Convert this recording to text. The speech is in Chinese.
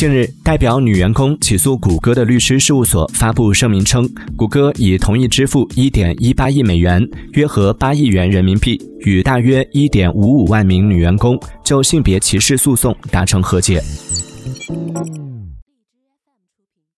近日，代表女员工起诉谷歌的律师事务所发布声明称，谷歌已同意支付1.18亿美元，约合8亿元人民币，与大约1.55万名女员工就性别歧视诉讼达成和解。